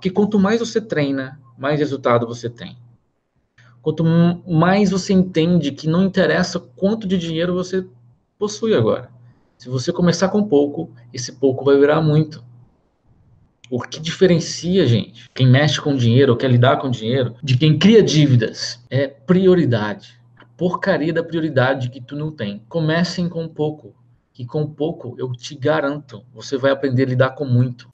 Porque quanto mais você treina, mais resultado você tem. Quanto mais você entende que não interessa quanto de dinheiro você possui agora. Se você começar com pouco, esse pouco vai virar muito. O que diferencia, gente, quem mexe com dinheiro ou quer lidar com dinheiro, de quem cria dívidas, é prioridade. A porcaria da prioridade que tu não tem. Comecem com pouco, e com pouco eu te garanto, você vai aprender a lidar com muito.